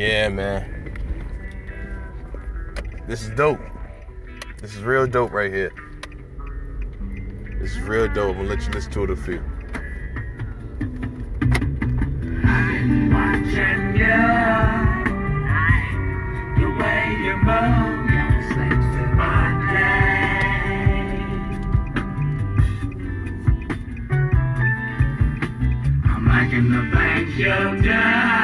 Yeah, man. This is dope. This is real dope right here. This is real dope. I'm gonna let you listen to it a few. Watching you, the way you move. I'm the things you do,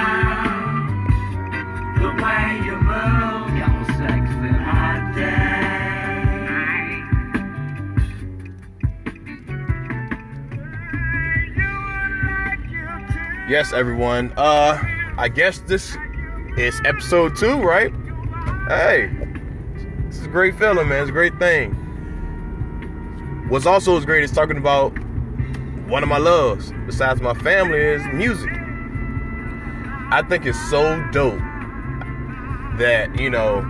Yes, everyone. Uh, I guess this is episode two, right? Hey, this is a great feeling, man. It's a great thing. What's also as great is talking about one of my loves, besides my family, is music. I think it's so dope that, you know,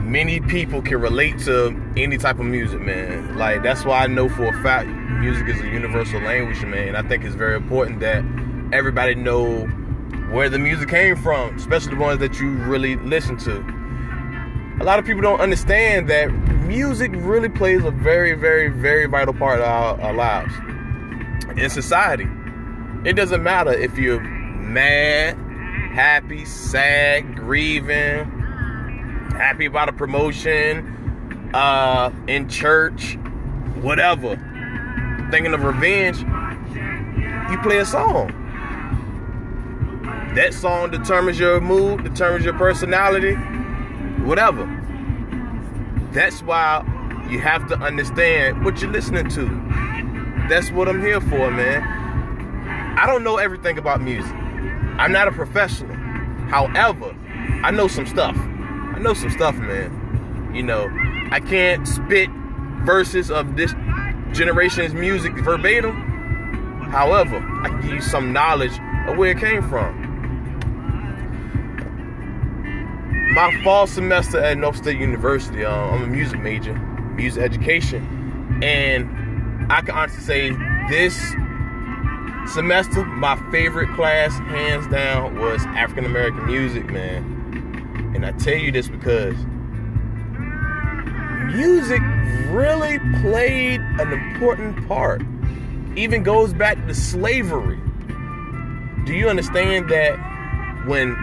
many people can relate to any type of music, man. Like that's why I know for a fact music is a universal language, man. I think it's very important that everybody know where the music came from, especially the ones that you really listen to. A lot of people don't understand that music really plays a very, very, very vital part of our, our lives in society. It doesn't matter if you're mad, happy, sad, grieving, happy about a promotion, uh, in church, whatever, thinking of revenge, you play a song. That song determines your mood, determines your personality, whatever. That's why you have to understand what you're listening to. That's what I'm here for, man. I don't know everything about music. I'm not a professional. However, I know some stuff. I know some stuff, man. You know, I can't spit verses of this generation's music verbatim. However, I can give you some knowledge of where it came from. My fall semester at North State University, um, I'm a music major, music education, and I can honestly say this semester, my favorite class, hands down, was African American music, man. And I tell you this because music really played an important part. Even goes back to slavery. Do you understand that when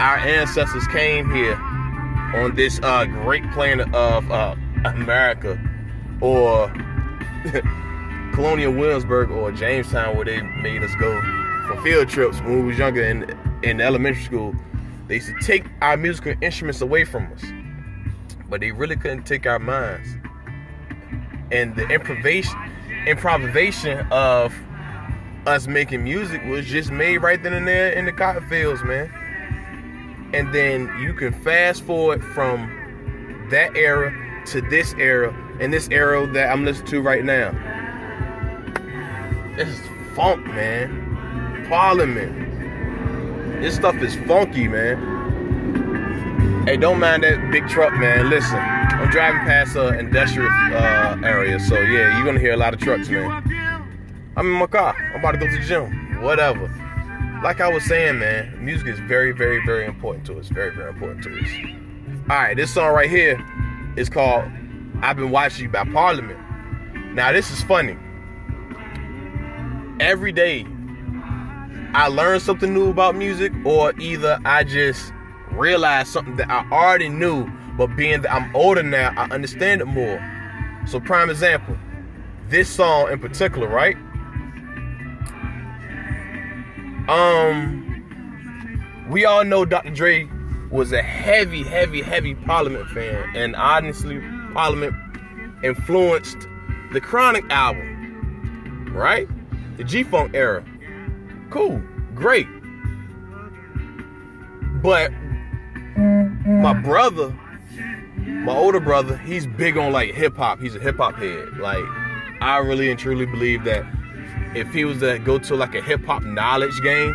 our ancestors came here on this uh, great planet of uh, America or Colonial Williamsburg or Jamestown where they made us go for field trips when we was younger in, in elementary school, they used to take our musical instruments away from us. But they really couldn't take our minds. And the improvisation improvisation of us making music was just made right then and there in the cotton fields, man. And then you can fast forward from that era to this era, and this era that I'm listening to right now. Is funk, man. Parliament. This stuff is funky, man. Hey, don't mind that big truck, man. Listen, I'm driving past a industrial uh, area, so yeah, you're gonna hear a lot of trucks, man. I'm in my car. I'm about to go to the gym. Whatever. Like I was saying, man, music is very, very, very important to us. Very, very important to us. All right, this song right here is called "I've Been Watching You" by Parliament. Now, this is funny. Every day, I learn something new about music, or either I just realize something that I already knew, but being that I'm older now, I understand it more. So, prime example, this song in particular, right? Um, we all know Dr. Dre was a heavy, heavy, heavy Parliament fan, and honestly, Parliament influenced the Chronic album, right? The G Funk era. Cool, great. But my brother, my older brother, he's big on like hip hop. He's a hip hop head. Like, I really and truly believe that if he was to go to like a hip hop knowledge game,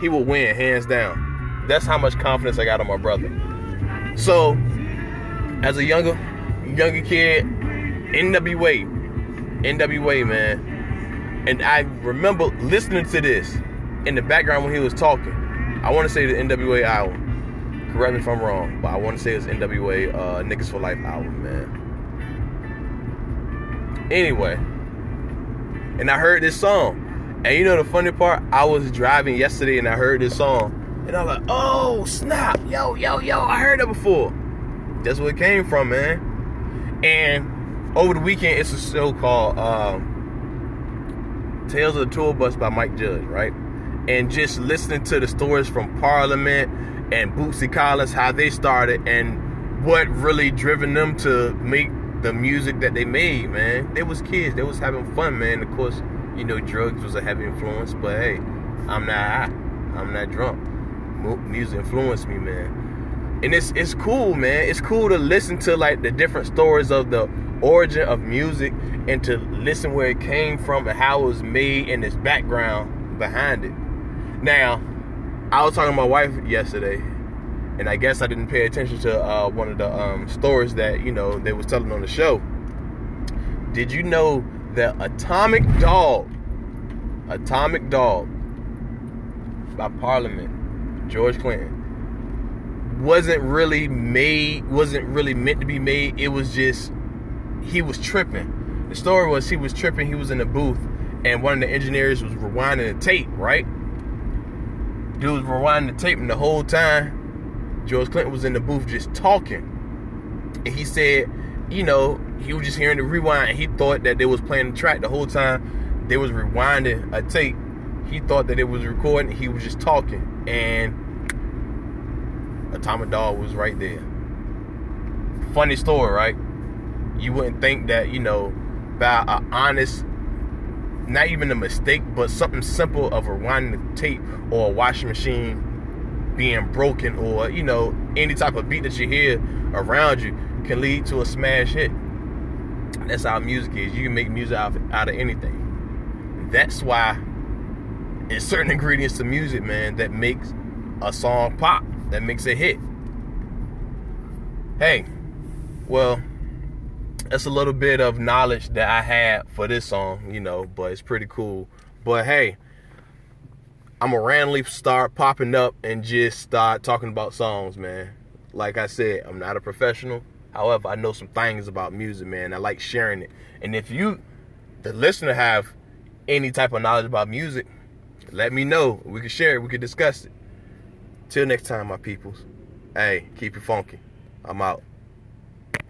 he would win hands down. That's how much confidence I got on my brother. So, as a younger, younger kid, NWA, NWA, man, and I remember listening to this in the background when he was talking. I want to say the NWA album. Correct me if I'm wrong, but I want to say it's NWA uh, Niggas for Life album, man. Anyway, and I heard this song. And you know the funny part? I was driving yesterday and I heard this song. And I'm like, oh, snap. Yo, yo, yo, I heard that before. That's where it came from, man. And over the weekend, it's a show called um, Tales of the Tour Bus by Mike Judge, right? And just listening to the stories from Parliament and Bootsy Collins, how they started, and what really driven them to make the music that they made, man. They was kids. They was having fun, man. Of course, you know, drugs was a heavy influence, but hey, I'm not high. I'm not drunk. Music influenced me, man and it's it's cool, man. It's cool to listen to like the different stories of the origin of music and to listen where it came from and how it was made and its background behind it. Now, I was talking to my wife yesterday, and I guess I didn't pay attention to uh, one of the um, stories that you know they was telling on the show. Did you know that Atomic Dog, Atomic Dog, by Parliament, George Clinton, wasn't really made, wasn't really meant to be made. It was just he was tripping. The story was he was tripping. He was in the booth, and one of the engineers was rewinding the tape. Right, dude was rewinding the tape, and the whole time George Clinton was in the booth just talking. And he said, you know, he was just hearing the rewind. He thought that they was playing the track the whole time. They was rewinding a tape. He thought that it was recording. He was just talking, and Atomic Dog was right there. Funny story, right? You wouldn't think that, you know, by an honest, not even a mistake, but something simple of rewinding the tape or a washing machine being broken or, you know, any type of beat that you hear around you can lead to a smash hit. That's how music is. You can make music out of, out of anything. That's why it's certain ingredients to music, man, that makes a song pop that makes a hit. Hey, well, that's a little bit of knowledge that I had for this song, you know, but it's pretty cool. But hey, I'm gonna randomly start popping up and just start talking about songs, man. Like I said, I'm not a professional. However, I know some things about music, man. I like sharing it. And if you, the listener, have any type of knowledge about music, let me know. We can share it. We can discuss it. Till next time, my peoples. Hey, keep it funky. I'm out.